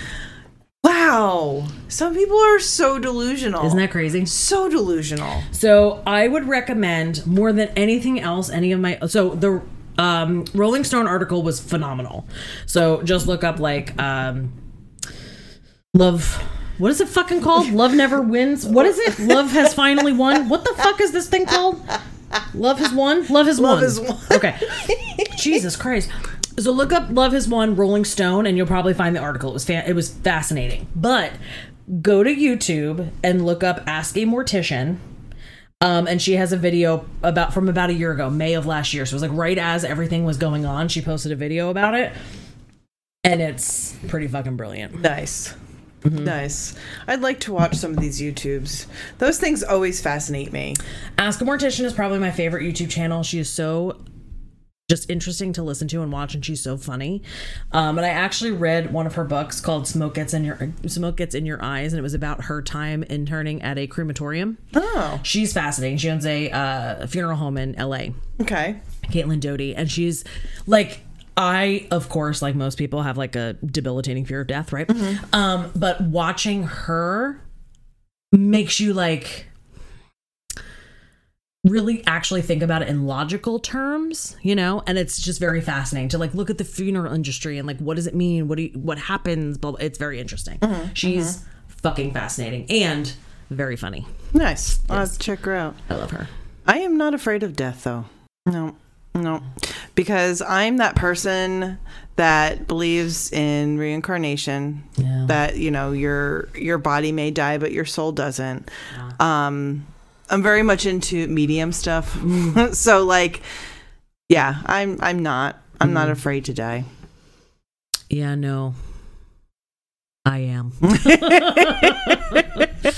wow. Some people are so delusional. Isn't that crazy? so delusional? So I would recommend more than anything else. Any of my so the um, Rolling Stone article was phenomenal. So just look up like um, love. What is it fucking called? Love never wins. What is it? Love has finally won. What the fuck is this thing called? Love has won. Love has Love won. has won. Okay. Jesus Christ. So look up "Love Has Won" Rolling Stone, and you'll probably find the article. It was fa- it was fascinating. But go to YouTube and look up "Ask a Mortician." Um, and she has a video about from about a year ago, May of last year. So it was like right as everything was going on, she posted a video about it, and it's pretty fucking brilliant. Nice. Mm-hmm. Nice. I'd like to watch some of these YouTubes. Those things always fascinate me. Ask a Mortician is probably my favorite YouTube channel. She is so just interesting to listen to and watch, and she's so funny. Um, and I actually read one of her books called "Smoke Gets in Your Smoke Gets in Your Eyes," and it was about her time interning at a crematorium. Oh, She's fascinating. She owns a uh, funeral home in L.A. okay. Caitlin Doughty, and she's like. I, of course, like most people, have like a debilitating fear of death, right? Mm-hmm. Um, but watching her makes you like really actually think about it in logical terms, you know, and it's just very fascinating to like look at the funeral industry and like what does it mean? What do you, what happens? Blah, blah. It's very interesting. Mm-hmm. Mm-hmm. She's fucking fascinating and very funny. Nice. I'll check her out. I love her. I am not afraid of death, though. No, no. Because I'm that person that believes in reincarnation. Yeah. That, you know, your your body may die, but your soul doesn't. Um, I'm very much into medium stuff. so like yeah, I'm I'm not. I'm not afraid to die. Yeah, no. I am.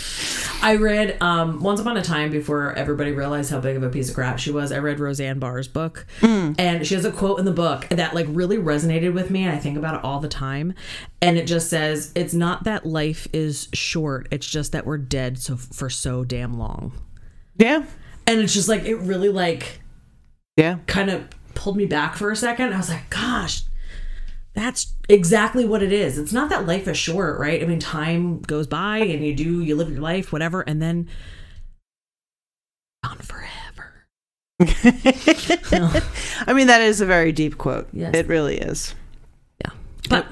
I read um, Once Upon a Time before everybody realized how big of a piece of crap she was. I read Roseanne Barr's book, and she has a quote in the book that like really resonated with me, and I think about it all the time. And it just says, "It's not that life is short; it's just that we're dead so for so damn long." Yeah. And it's just like it really like Yeah. kind of pulled me back for a second. I was like, gosh, that's exactly what it is. It's not that life is short, right? I mean, time goes by and you do, you live your life, whatever, and then gone forever. I mean that is a very deep quote. Yes. It really is. Yeah. But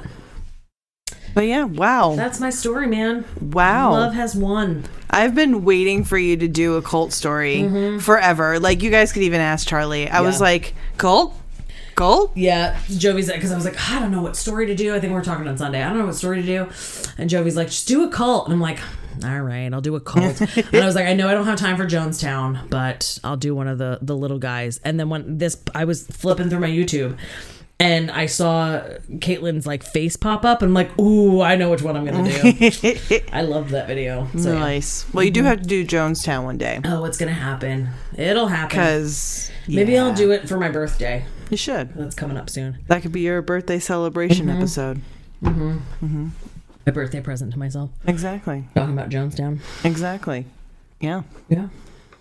But yeah, wow. that's my story, man. Wow. Love has won. I've been waiting for you to do a cult story forever. Like you guys could even ask Charlie. I was Mm-hmm. Like, cult? Yeah, Jovi's because I was like, oh, I don't know what story to do. I think we are talking on Sunday. I don't know what story to do. And Jovi's like, just do a cult. And I'm like, all right, I'll do a cult. and I was like, I know I don't have time for Jonestown, but I'll do one of the the little guys. And then when this, I was flipping through my YouTube. And I saw Caitlin's like face pop up, and I'm like, "Ooh, I know which one I'm gonna do." I love that video. So, yeah. Nice. Well, you do mm-hmm. have to do Jonestown one day. oh, it's gonna happen. It'll happen. Because Maybe I'll do it for my birthday. You should. That's coming up soon. That could be your birthday celebration Mm-hmm. episode. My birthday present to myself. Exactly. Talking about Jonestown. Exactly. Yeah. Yeah.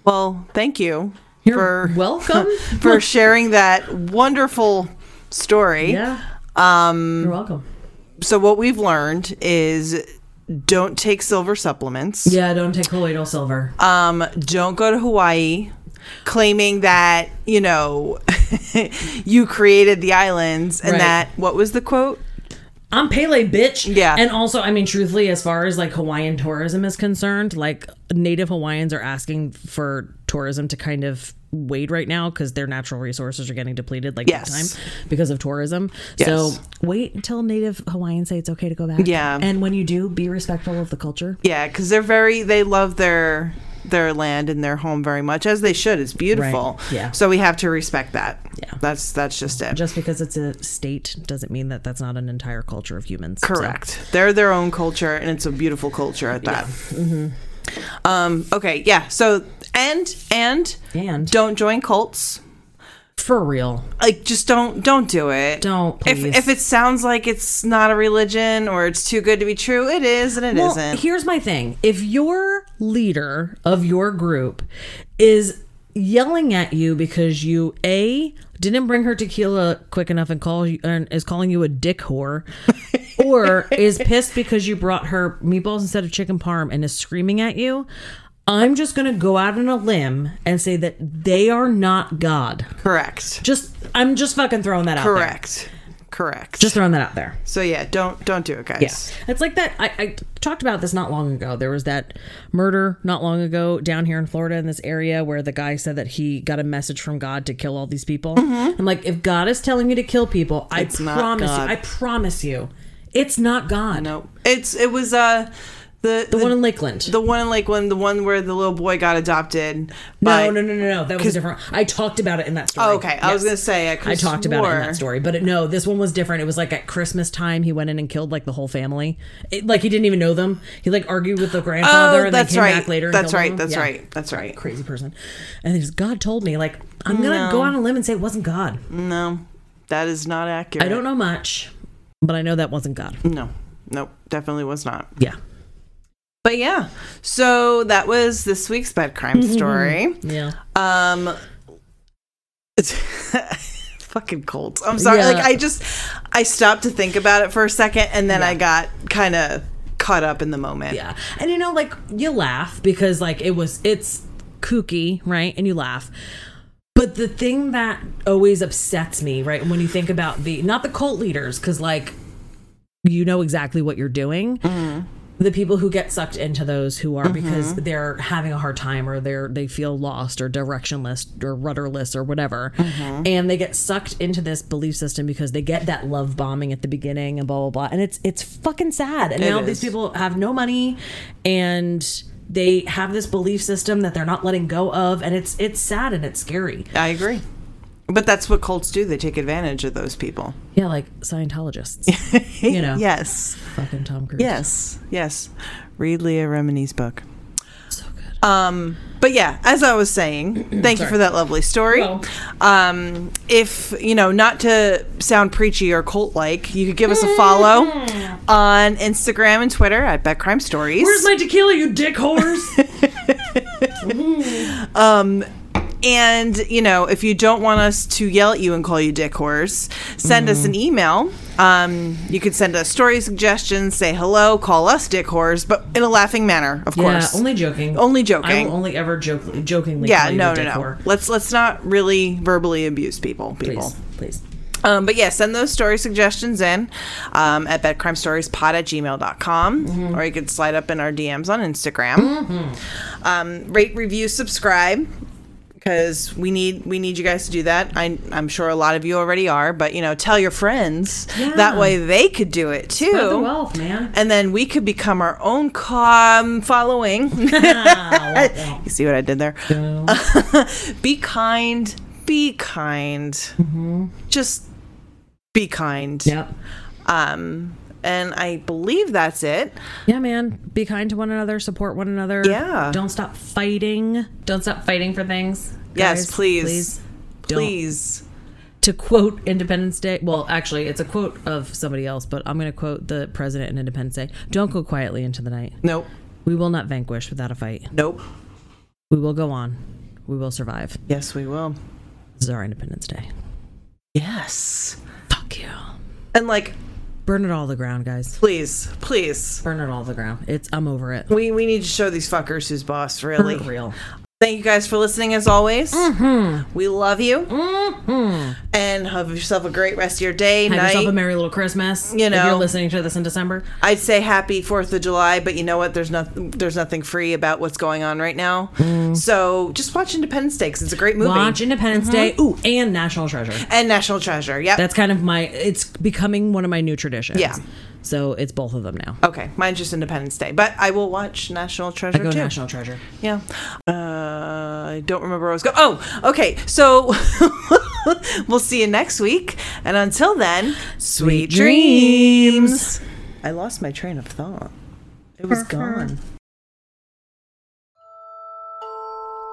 Well, thank you You're for welcome. for sharing that wonderful story. yeah. Um You're welcome. so what we've learned is don't take silver supplements. Yeah, don't take colloidal silver. Um, don't go to Hawaii claiming that, you know, you created the islands and Right. that what was the quote? I'm Pele, bitch. Yeah. And also, I mean, truthfully, as far as like Hawaiian tourism is concerned, like native Hawaiians are asking for tourism to kind of wait right now because their natural resources are getting depleted like Yes. time because of tourism. Yes. So wait until native Hawaiians say it's okay to go back. Yeah. And when you do, be respectful of the culture. Yeah, because they're very they love their their land and their home very much, as they should. It's beautiful. Right. Yeah. So we have to respect that. Yeah. That's that's just it. Just because it's a state doesn't mean that that's not an entire culture of humans. So- Correct. They're their own culture, and it's a beautiful culture at that. Mm-hmm. Um. Okay. Yeah. So and and And don't join cults. For real, Like, just don't don't do it. don't If, please. if it sounds like it's not a religion or it's too good to be true, it is and it Well, not here's my thing: if your leader of your group is yelling at you because you a didn't bring her tequila quick enough and call you and is calling you a dick whore, or is pissed because you brought her meatballs instead of chicken parm and is screaming at you. I'm just gonna go out on a limb and say that they are not God. Correct. Just I'm just fucking throwing that out there. Correct. Correct. Just throwing that out there. so yeah, don't don't do it, guys. Yeah. It's like that. I, I talked about this not long ago. There was that murder not long ago down here in Florida in this area where the guy said that he got a message from God to kill all these people. I'm like, if God is telling you to kill people, I Mm-hmm. It's promise you, I promise you, it's not God. No, it's it was uh the The one in Lakeland. the one in Lakeland, the one where the little boy got adopted. no, by- no, no, no, no. That was different. I talked about it in that story. Oh, okay. I was gonna say I, I talked about it in that story, but it, no, this one was different. It was like at Christmas time, he went in and killed like the whole family. It, like he didn't even know them. He like argued with the oh, grandfather Oh, and that's then came right. back later. And That's right. them. That's Yeah. right. That's right. Crazy person. And just God told me like I'm gonna go on a limb and say it wasn't God. No, that is not accurate. I don't know much, but I know that wasn't God. No, nope, definitely was not. Yeah. But yeah, so that was this week's bed crime story. Yeah. Um, it's fucking cold. I'm sorry. Yeah. Like I just I stopped to think about it for a second, and then I got kind of caught up in the moment. Yeah. And you know, like you laugh because like it was it's kooky, right? And you laugh. But the thing that always upsets me, right, when you think about the not the cult leaders, because like you know exactly what you're doing. The people who get sucked into those who are because mm-hmm. they're having a hard time or they're they feel lost or directionless or rudderless or whatever, mm-hmm. and they get sucked into this belief system because they get that love bombing at the beginning and blah blah blah, and it's it's fucking sad. And It now is. these people have no money and they have this belief system that they're not letting go of, and it's it's sad and it's scary. I agree. But that's what cults do. They take advantage of those people. Yeah, like Scientologists, you know, Yes. fucking Tom Cruise. Yes. Yes. Read Leah Remini's book. so good. Um, but yeah, as I was saying, thank you for that lovely story. Well. Um, if you know, not to sound preachy or cult like, you could give us a follow on Instagram and Twitter at Bed Crime Stories. Where's my tequila, you dick whores? and you know, if you don't want us to yell at you and call you dick horse, send us an email. Um, you could send us story suggestions, say hello, call us dick whores, but in a laughing manner, of yeah, course. only joking. Only joking. I will only ever joke, jokingly. yeah, no, no, no. whore. Let's let's not really verbally abuse people. People. Please, please. Um, but yeah, send those story suggestions in um, at bedcrimestoriespod at gmail.com Mm-hmm. or you could slide up in our DMs on Instagram. Um, rate, review, subscribe because we need we need you guys to do that. I, I'm sure a lot of you already are, but you know, tell your friends Yeah. that way they could do it too. Spread the wealth, man. And then we could become our own com following. Ah, you see what I did there? well, be kind. Be kind. Mm-hmm. Just be kind. yep. Um, and I believe that's it. Yeah, man. Be kind to one another. Support one another. Yeah. Don't stop fighting. Don't stop fighting for things. Yes, guys. please. Please. Don't. Please. To quote Independence Day. Well, actually, it's a quote of somebody else, but I'm going to quote the president in Independence Day. Don't go quietly into the night. Nope. We will not vanquish without a fight. Nope. We will go on. We will survive. Yes, we will. This is our Independence Day. Yes. Fuck you. And like, Burn it all to the ground, guys. please, please. Burn it all to the ground. It's I'm over it. We, we need to show these fuckers who's boss, For really. real. Thank you guys for listening as always. Mm-hmm. We love you. Mm-hmm. and have yourself a great rest of your day, Have night. yourself a merry little Christmas. You if you're know. listening to this in December. I'd say happy Fourth of July, but you know what? There's nothing. There's nothing free about what's going on right now. Hmm. So just watch Independence Day 'cause it's a great movie. Mm. Watch Independence Day. Mm-hmm. Ooh, and National Treasure. and National Treasure. Yep. That's kind of my. It's becoming one of my new traditions. Yeah. So it's both of them now. okay. Mine's just Independence Day, but I will watch National Treasure I go too. National Treasure. Yeah. Uh, I don't remember where I was going. Oh, okay. So we'll see you next week, and until then, sweet dreams. I lost my train of thought. It was gone.